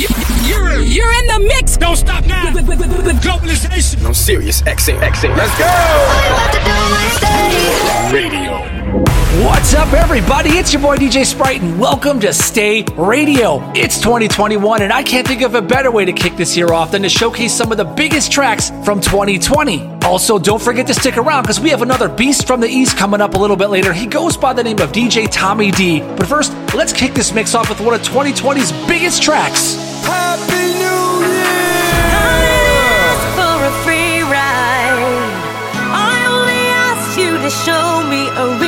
You're you're in the mix. Don't stop now. With, with, with, with, with globalization. No Sirius XM. Exit. Let's go. Radio. What's up, everybody? It's your boy DJ Sprite, and welcome to Stay Radio. It's 2021, and I can't think of a better way to kick this year off than to showcase some of the biggest tracks from 2020. Also, don't forget to stick around because we have another beast from the East coming up a little bit later. He goes by the name of DJ Tommy D. But first, let's kick this mix off with one of 2020's biggest tracks show me a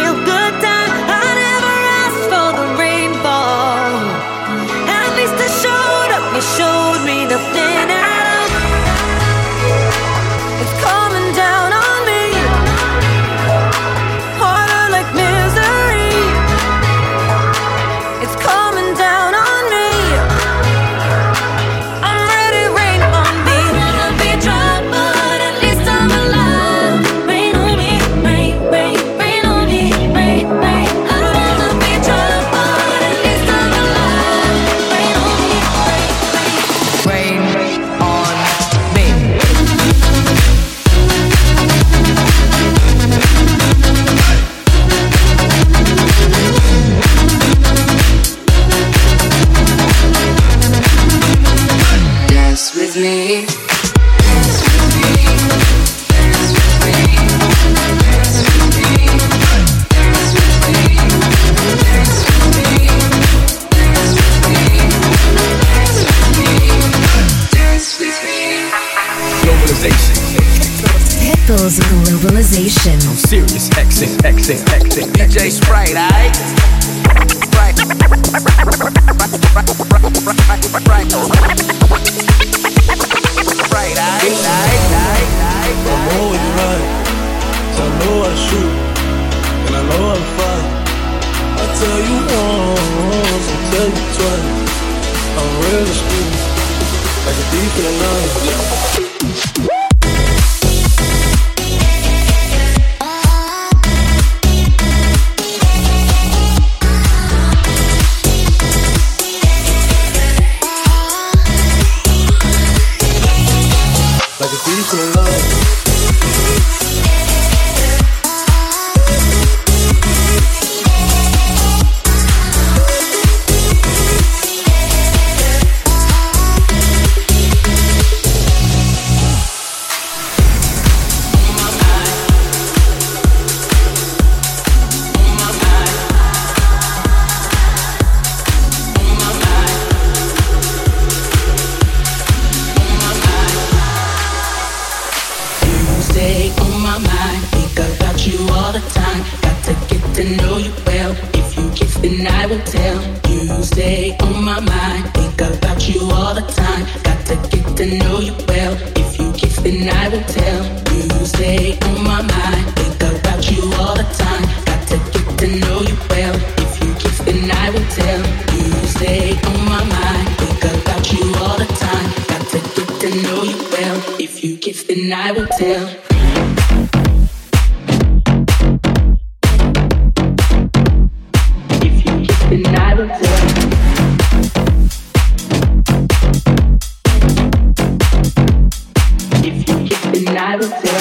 Sirius XM, exit, exit. DJ Sprite, alright? Sprite. I would say.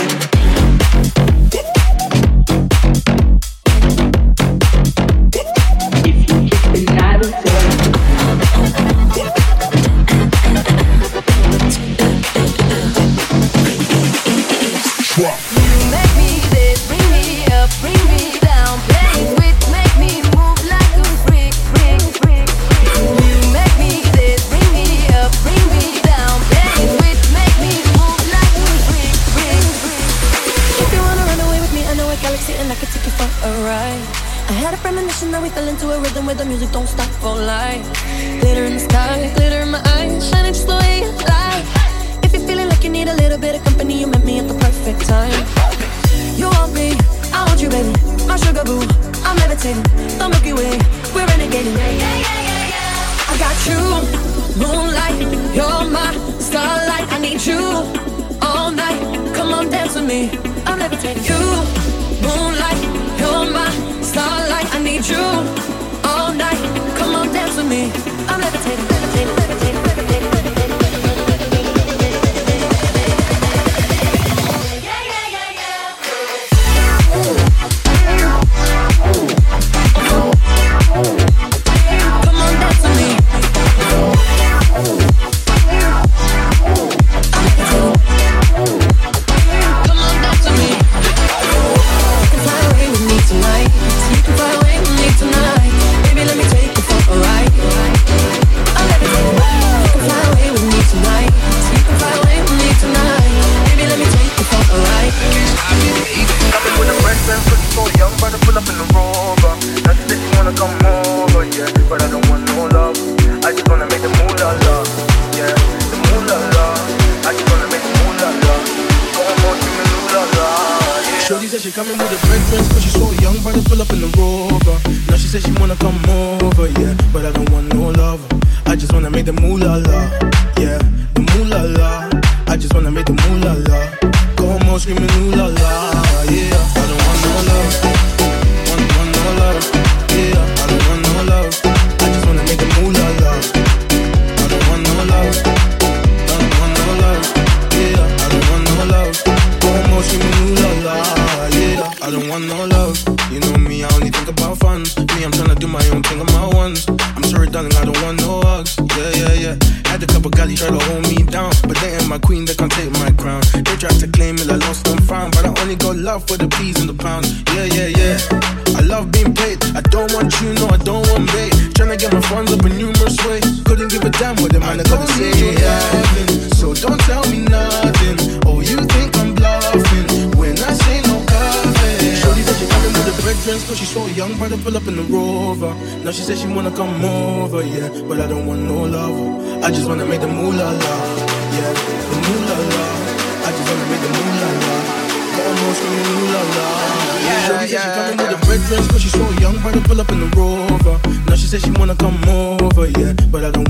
pull up in the rover. Now she said she wanna come over, yeah. But I don't want no love. I just wanna make the moolah love, yeah. The moolah love. I just wanna make the moolah love. Come on, give me moolah. Yeah. Shorty said she coming with a breakfast, but she so young, but I pull up in the rover. Now she said she wanna come over. said she wanna come over, yeah, but I don't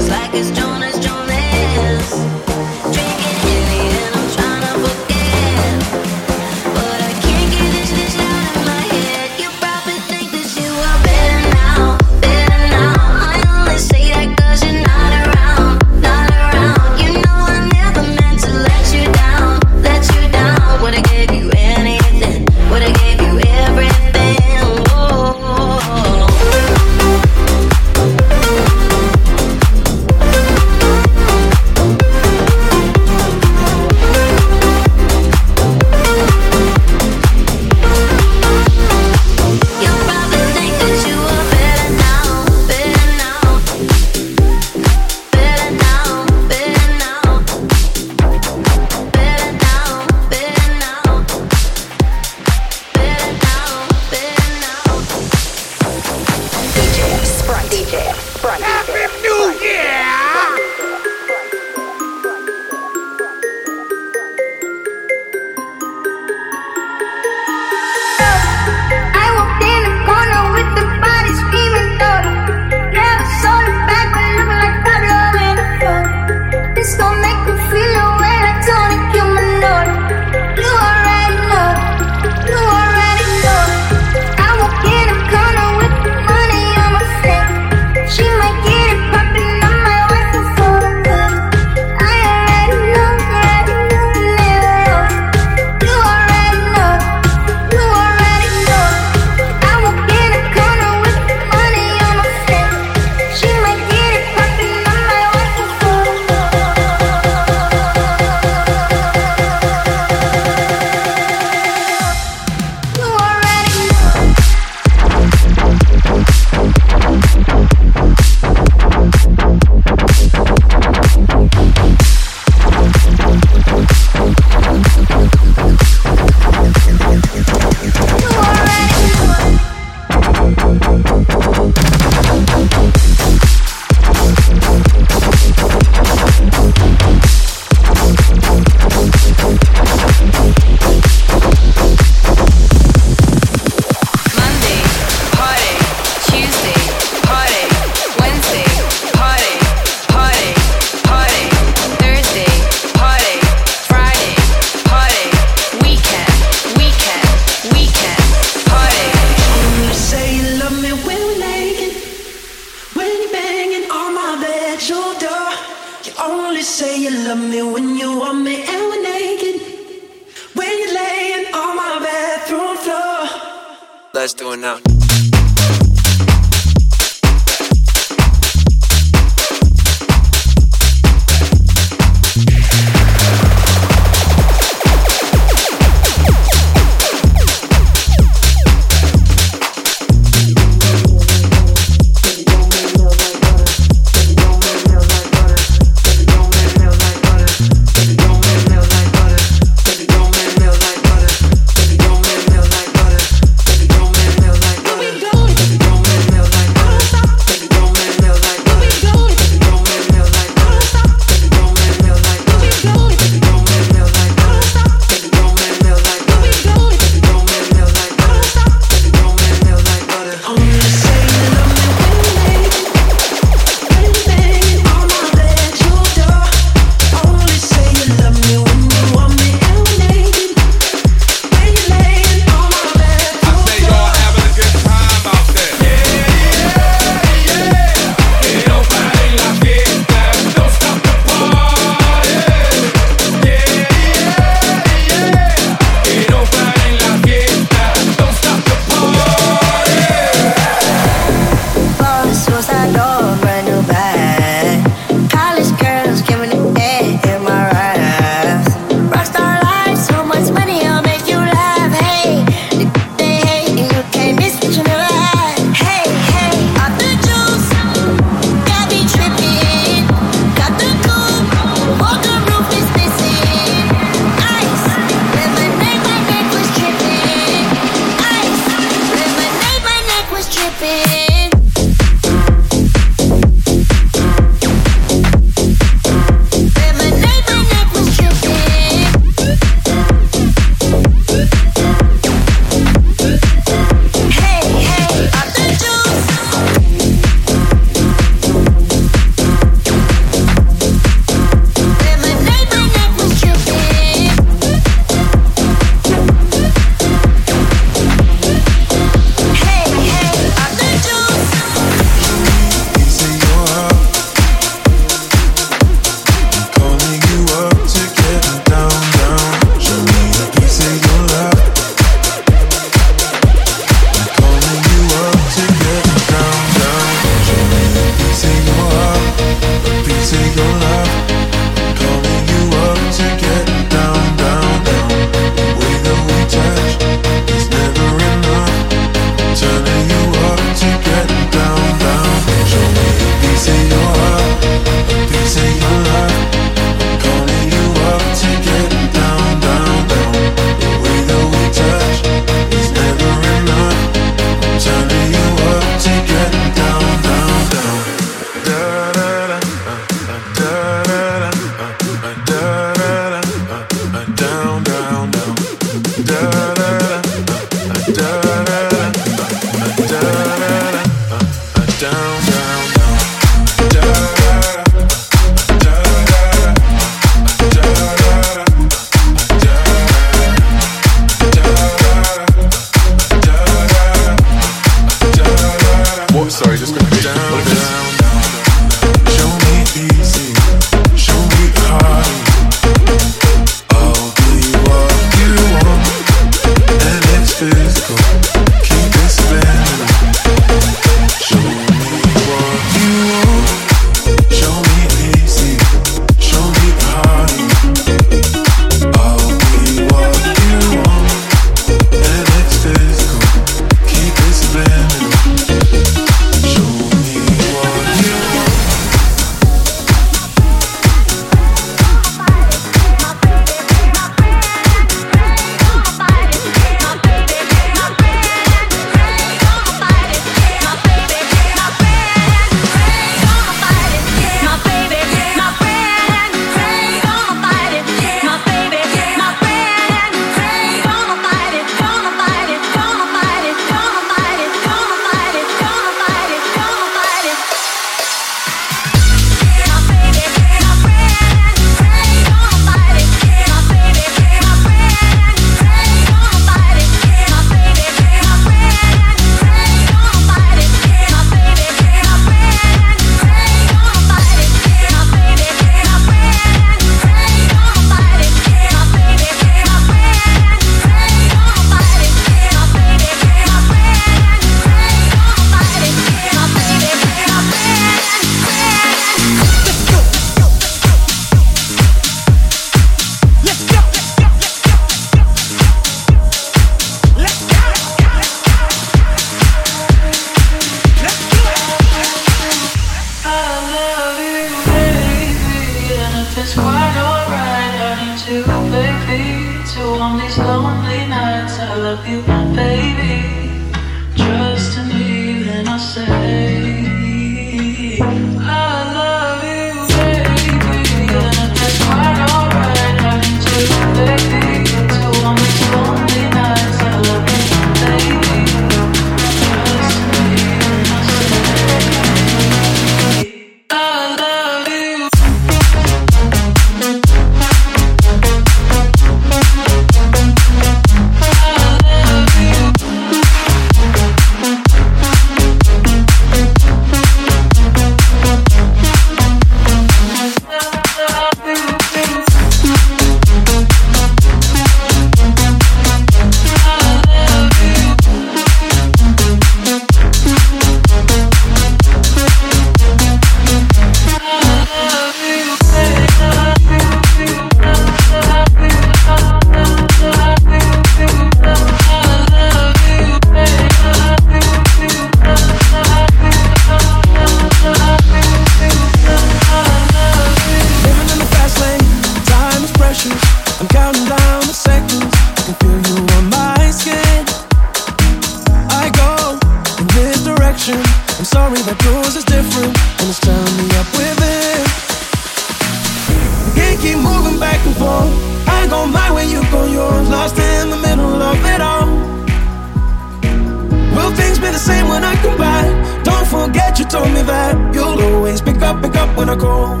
up, pick up when I call.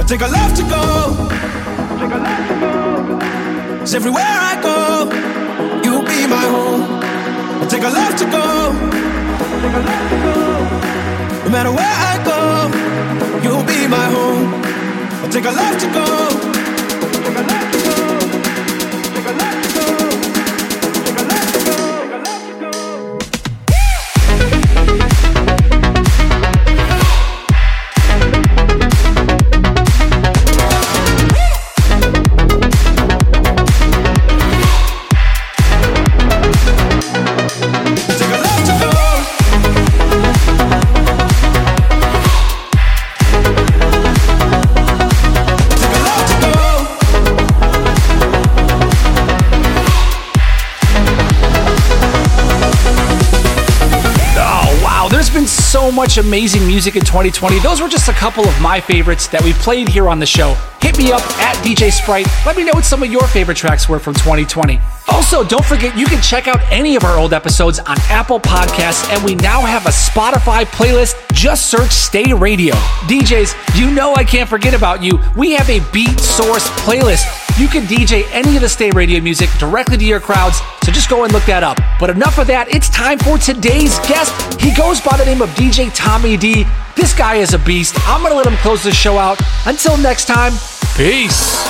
I take a left to go. Take a left to go. Cause everywhere I go, you'll be my home. I take a left to go. Take a left to go. No matter where I go, you'll be my home. I take a left to go. Amazing music in 2020. Those were just a couple of my favorites that we played here on the show. Hit me up at DJ Sprite. Let me know what some of your favorite tracks were from 2020. Also, don't forget you can check out any of our old episodes on Apple Podcasts, and we now have a Spotify playlist. Just search Stay Radio. DJs, you know I can't forget about you. We have a Beatsource playlist. You can DJ any of the Stay Radio music directly to your crowds, so just go and look that up. But enough of that, it's time for today's guest. He goes by the name of DJ Tommy D. This guy is a beast. I'm gonna let him close the show out. Until next time, peace.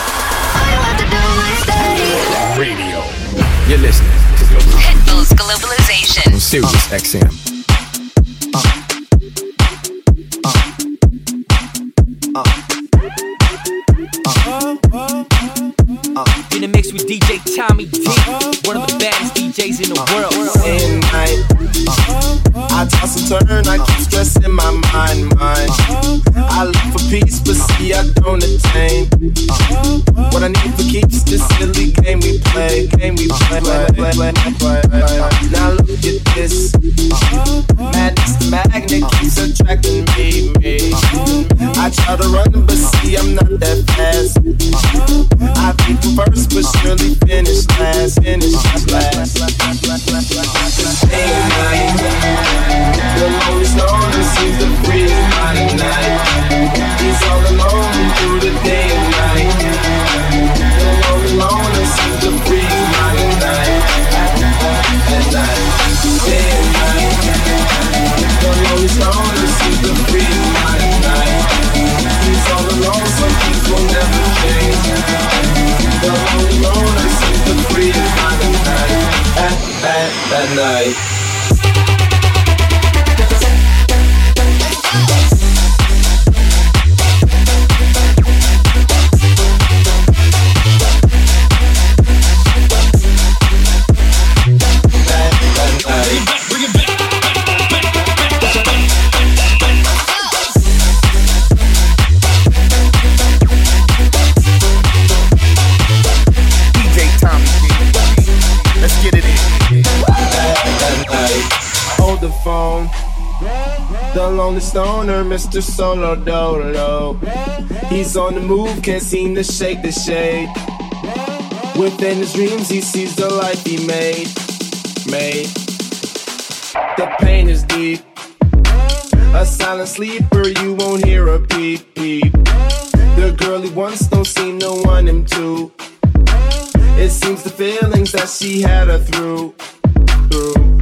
Radio. You're listening to Pitbull's Globalization. on Sirius XM. In the mix with DJ Tommy D, uh-huh. one of the baddest DJs in the uh-huh. world. And night, uh-huh. I toss and turn, I keep stressing my mind, mind. I look for peace, but see I don't attain. What I need for keeps this silly game we play, game we play. play, play, play. Now look at this, madness, the magnet keeps attracting me. Try to run, but see I'm not that fast. Uh, I think first, but surely finish last, finish last. Bye. The stoner, Mr. Solo Dolo. He's on the move, can't seem to shake the shade. Within his dreams, he sees the life he made. Made. The pain is deep. A silent sleeper, you won't hear a peep peep. The girl he wants don't seem to want him to. It seems the feelings that she had her through. through.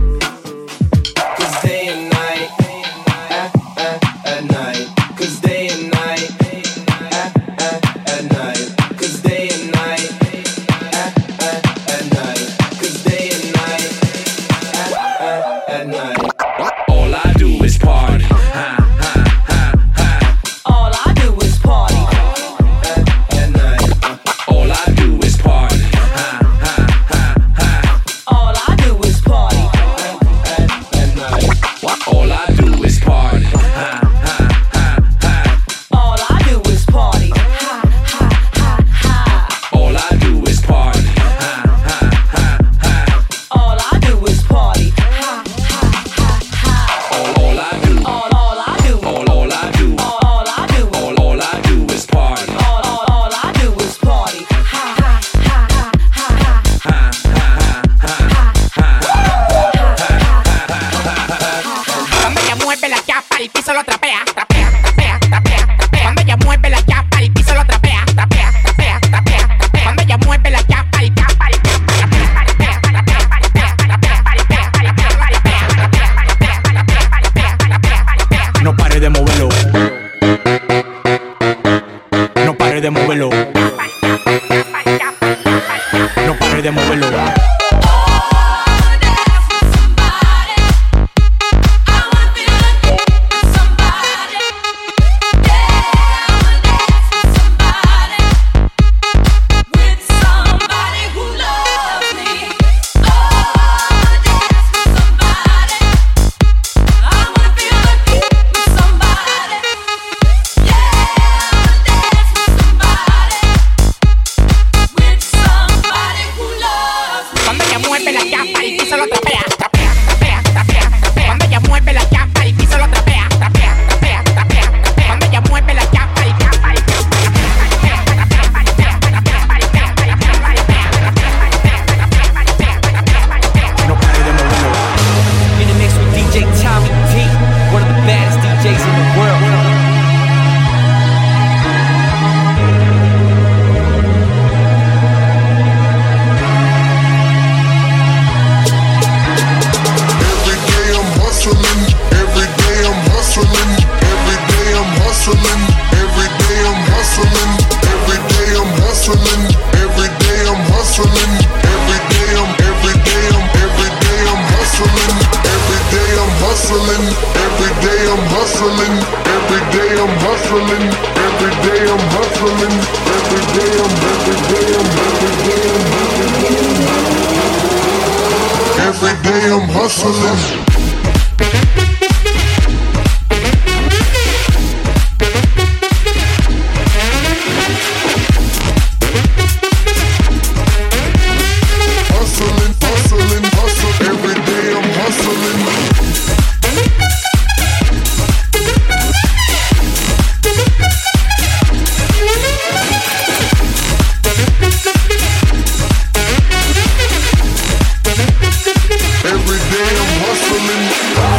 Every day I'm hustling.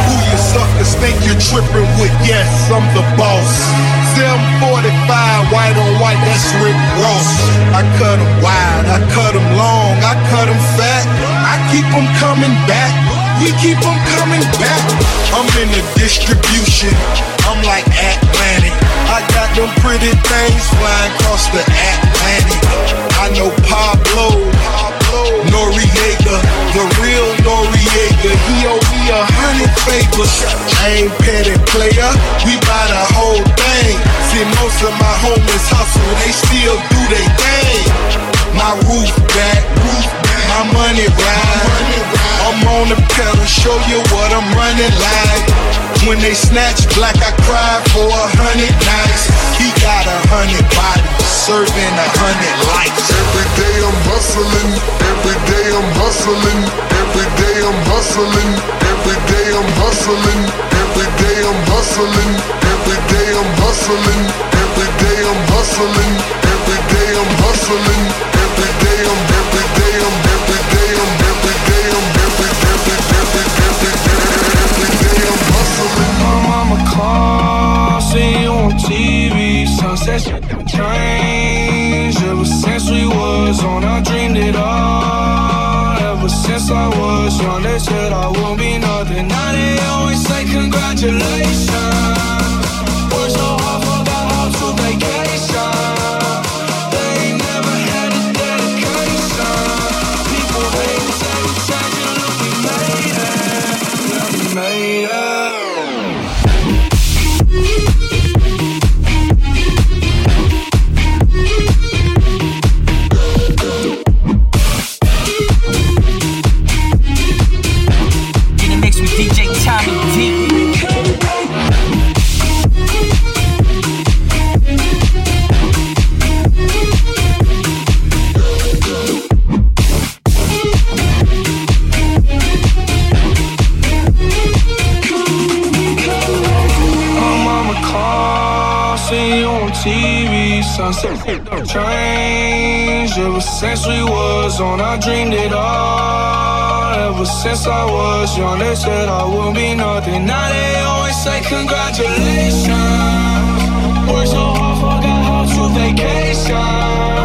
Who you suckers think you're tripping with? Yes, I'm the boss. 745, white on white, that's Rick Ross. I cut 'em wide, I cut 'em long, I cut 'em fat. I keep 'em coming back. We keep 'em coming back. I'm in the distribution. I'm like Atlantic. I got them pretty things flying across the Atlantic. I know Pablo, Noriega, the real Noriega. He owe me a hundred favors. I ain't petty player. We buy the whole thing. See, most of my homies hustle. They still do their thing. My roof back, roof back. My money ride. I'm on the pedal, show you what I'm running like. When they snatch black, I cry for a hundred nights. He got a hundred bodies, serving a hundred lives. Every day I'm hustling. Every day I'm hustling. Every day I'm hustling. Every day I'm hustling. Every day I'm hustling. Every day I'm hustling. Every day I'm hustling. Every day I'm hustling. Every day I'm every day I'm called, see you on TV. Sunset shit changed. Ever since we was on, I dreamed it all. Ever since I was young, they said I won't be nothing. Now they always say congratulations. Worked so hard, since we was on, I dreamed it all. Ever since I was young, they said I wouldn't be nothing. Now they always say congratulations. Worked so hard, forgot how to vacation.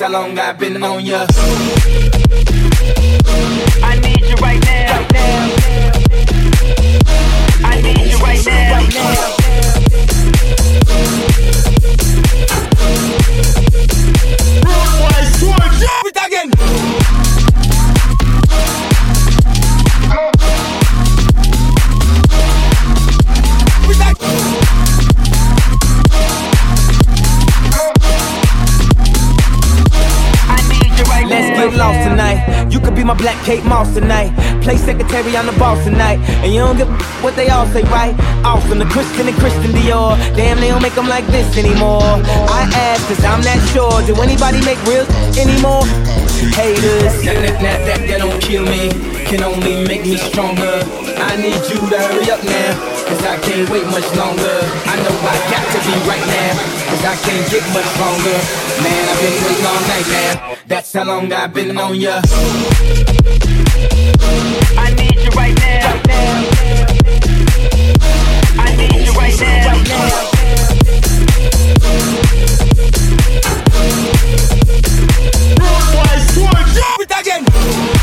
That's how long I've been on ya. I need you right now, right now. I need you right now, right now. Again. my black Kate Moss tonight. Play secretary, I'm the boss tonight. And you don't give what they all say, right? Awesome, the Christian and Christian Dior. Damn, they don't make them like this anymore. I ask, cause I'm not sure. Do anybody make real anymore? Haters. That, that, that, that, that don't kill me, can only make me stronger. I need you to hurry up now, cause I can't wait much longer. I know I got to be right now, cause I can't get much longer. Man, I've been waiting all night, man. That's how long I've been on ya. I need you right now. I need you right now. Drop it again.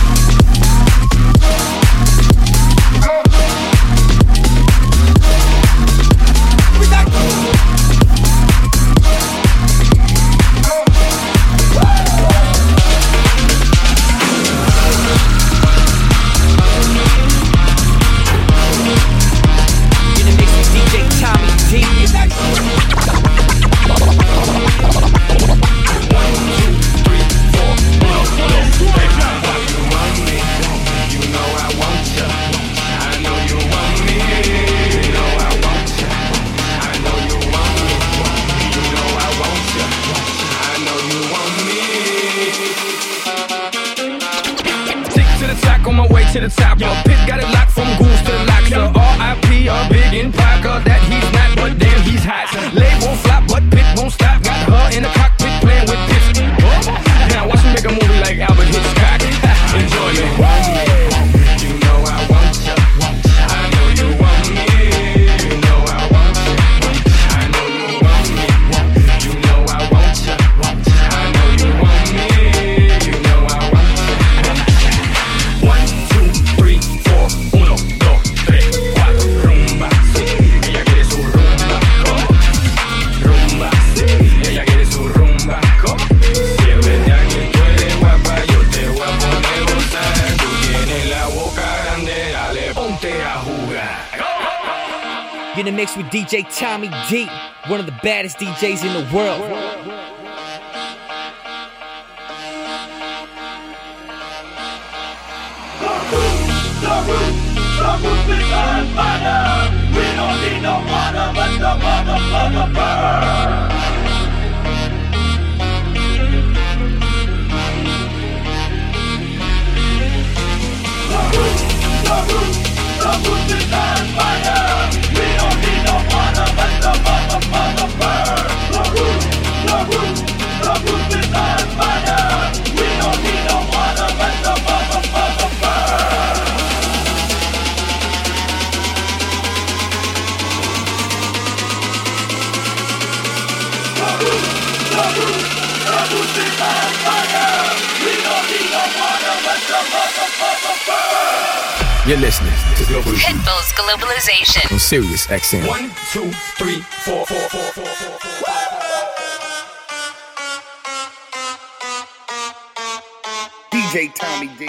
Baddest DJs in the world. You're listening to Global Pitbull's Globalization. on Sirius XM. One, two, three, four, four, four, four, four, four. DJ Tommy D.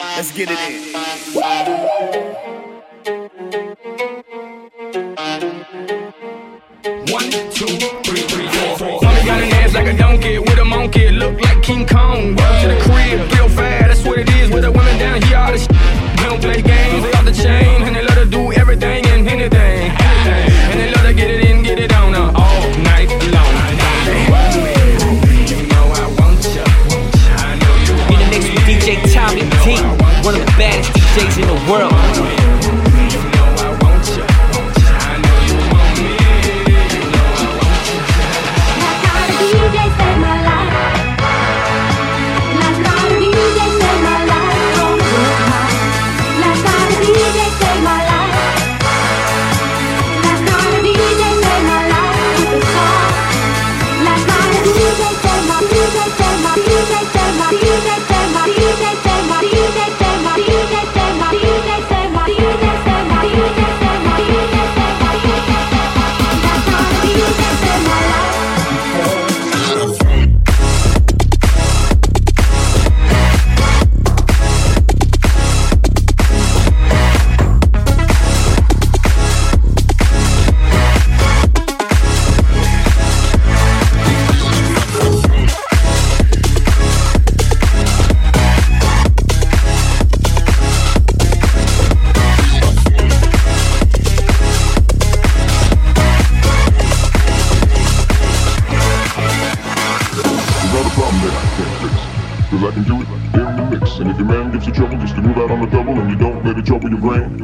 Let's get it in. One, two, three, three, four, four. Got an ass like a donkey with a monkey, look like King Kong. Welcome to the crib, real fast. That's what it is with the women down here. All this we don't play games, they off the chain, and they let her do everything and anything. And they let her get it in, get it on her all night long. DJ Tommy D, one of the baddest DJs in the world. up your brain.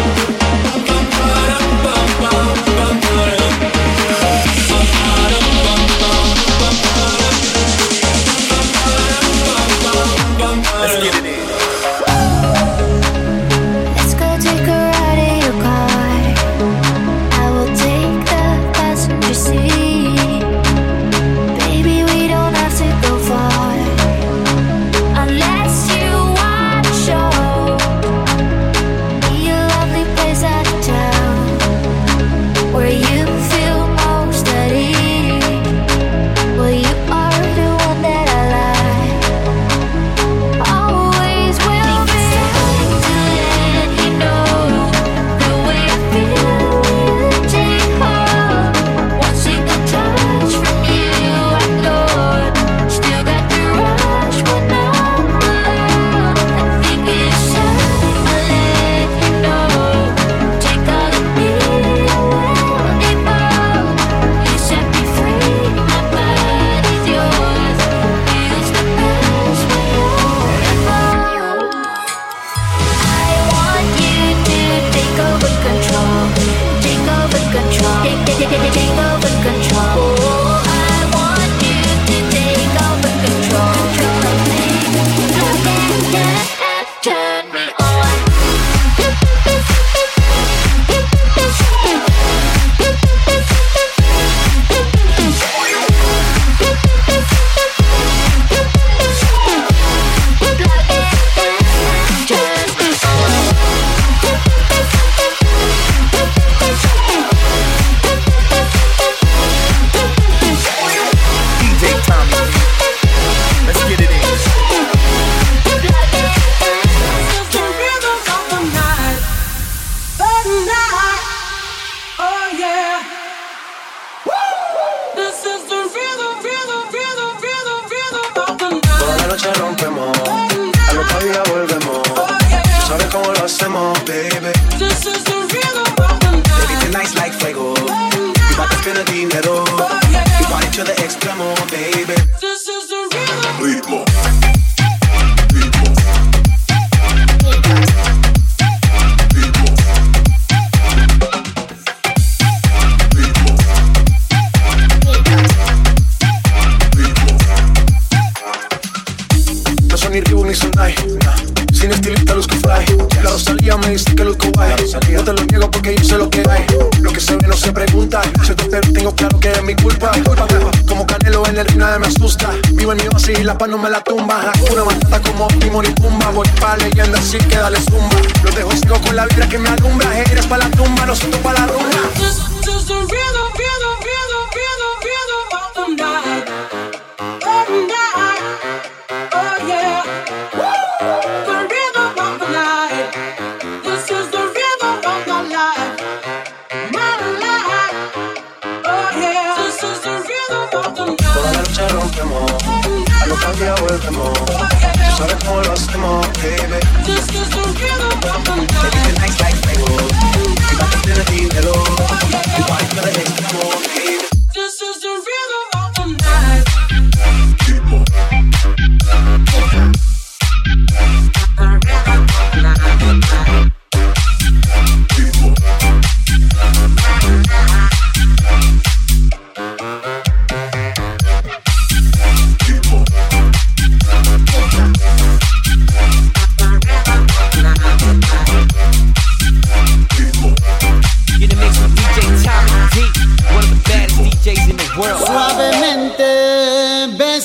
no me la tumba. Una matata como Timon y Pumba. Voy pa' leyenda así que dale zumba. Los dejo ciego con la vibra que me alumbra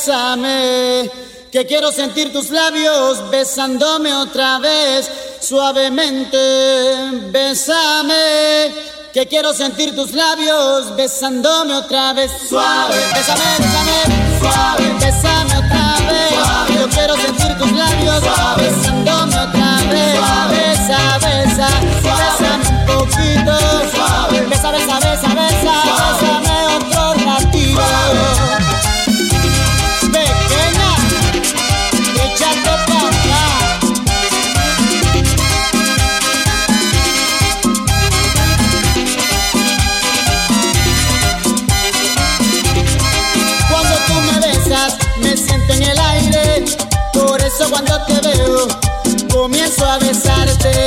bésame, que quiero sentir tus labios besándome otra vez. Suavemente, bésame, que quiero sentir tus labios besándome otra vez. Suave, bésame, bésame, suave, bésame otra vez. Yo quiero sentir tus labios besándome otra vez. Besa, besa, bésame un poquito. Besa, besa, besa, besa, bésame cuando te veo, comienzo a besarte.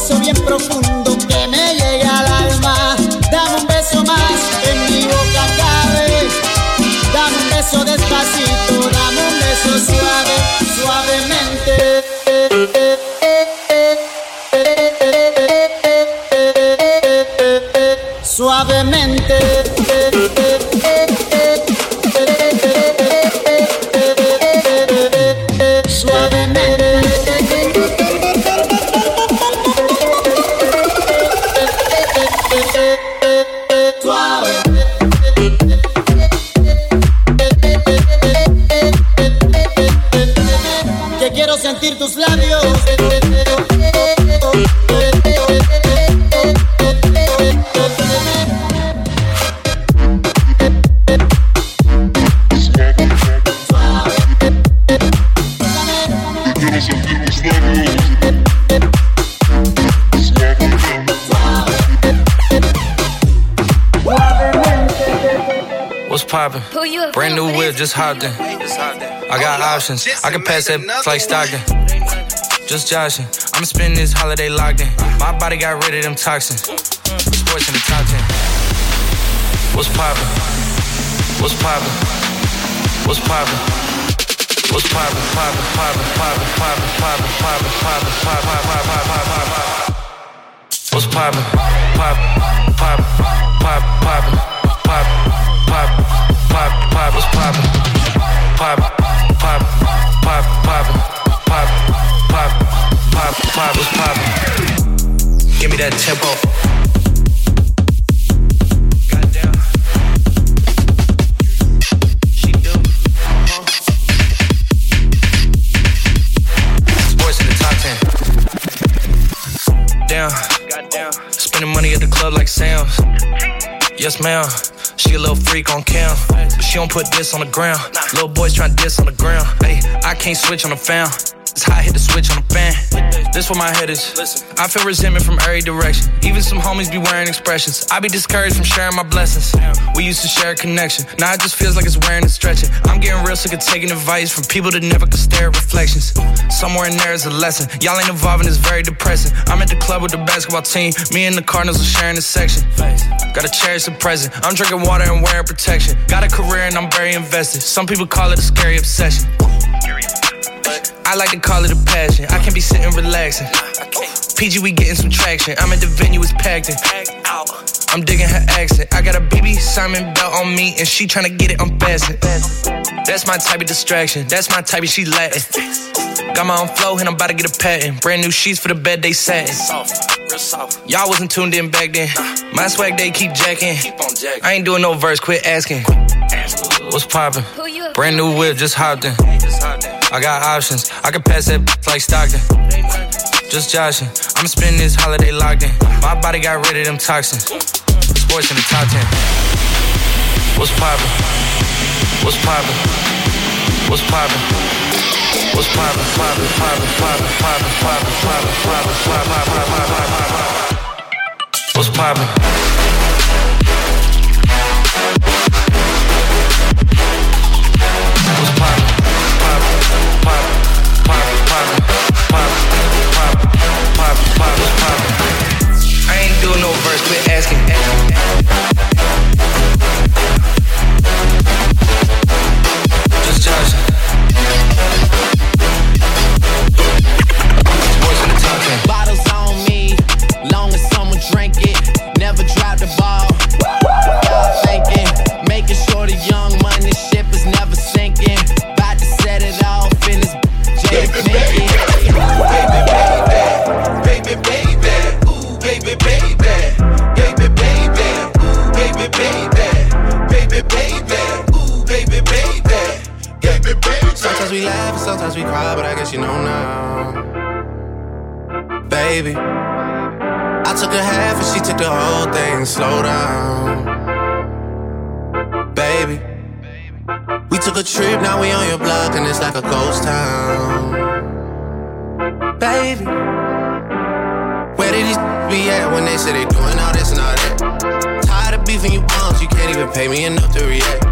Beso bien profundo que me llegue al alma. Dame un beso más, en mi boca cabe. Dame un beso despacito, dame un beso suave, suavemente. Suavemente. Just hopped in. I got options. I can pass that like Stockton. Just joshing. I'm spending this holiday locked in. My body got rid of them toxins. Sports in the top 10. What's poppin'? What's poppin'? What's poppin'? What's poppin'? Poppin', poppin', poppin', poppin', poppin', poppin', poppin', poppin', poppin', poppin', poppin', poppin'. What's poppin'? Pop, pop, pop, pop, pop, pop. What's poppin'? Pop, pop, pop, poppin', pop, pop, pop. tempo. Goddamn. She do. SportsCenter top 10. Down. Spending money at the club like Sam's. Yes, ma'am. She a little freak on cam, but she don't put this on the ground. Little boys tryna diss on the ground. Hey, I can't switch on the fan. It's hot, hit the switch on the fan. This where my head is. I feel resentment from every direction. Even some homies be wearing expressions. I be discouraged from sharing my blessings. We used to share a connection. Now it just feels like it's wearing and stretching. I'm getting real sick of taking advice from people that never could stare at reflections. Somewhere in there is a lesson. Y'all ain't involving, it's very depressing. I'm at the club with the basketball team. Me and the Cardinals are sharing the section. Gotta cherish the present. I'm drinking water and wearing protection. Got a career and I'm very invested. Some people call it a scary obsession. I like to call it a passion. I can't be sitting relaxing. PG, we getting some traction. I'm at the venue, it's packed in. I'm digging her accent. I got a BB Simon belt on me, and she tryna get it unfastened. That's my type of distraction. That's my type of she Latin. Got my own flow, and I'm about to get a patent. Brand new sheets for the bed, they satin. Y'all wasn't tuned in back then. My swag, they keep jacking. I ain't doing no verse, quit asking. What's poppin'? Brand new whip, just hopped in. I got options. I can pass that like Stockton. Just joshing. I'm spending this holiday locked in. My body got rid of them toxins. SportsCenter top 10. What's poppin'? What's poppin'? What's poppin'? What's poppin'? Poppin', poppin', poppin', poppin', poppin', poppin', poppin', poppin', poppin', poppin'. What's poppin'? Quit asking. Baby, I took a half and she took the whole thing. Slow down. Baby, we took a trip, now we on your block and it's like a ghost town. Baby, where did these be at when they say they doing all this and all that? Tired of beefing you bums, you can't even pay me enough to react.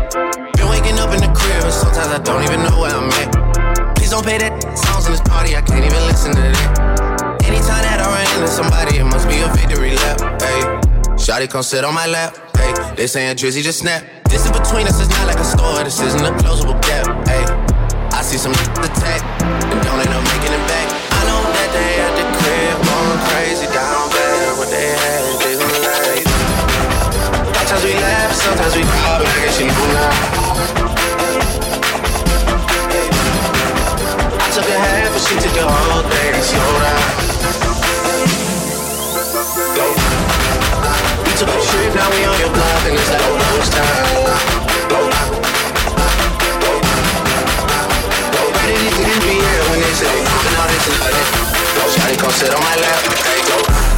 Been waking up in the crib and sometimes I don't even know where I'm at. Please don't pay that songs in this party, I can't even listen to that. That I run into somebody, it must be a victory lap. Hey, Shotty come sit on my lap. Hey, they saying Drizzy just snap. This in between us is not like a store, this isn't a closable gap. Hey, I see some attack and don't end up making it back. I know that they at the crib going crazy down bad. What they had, they gon' like. Sometimes we laugh, sometimes we cry, but I guess you know now. Took a half and she took the whole thing. Slow down. now we on your block and it's that old house time. When they say, come sit on my lap, go.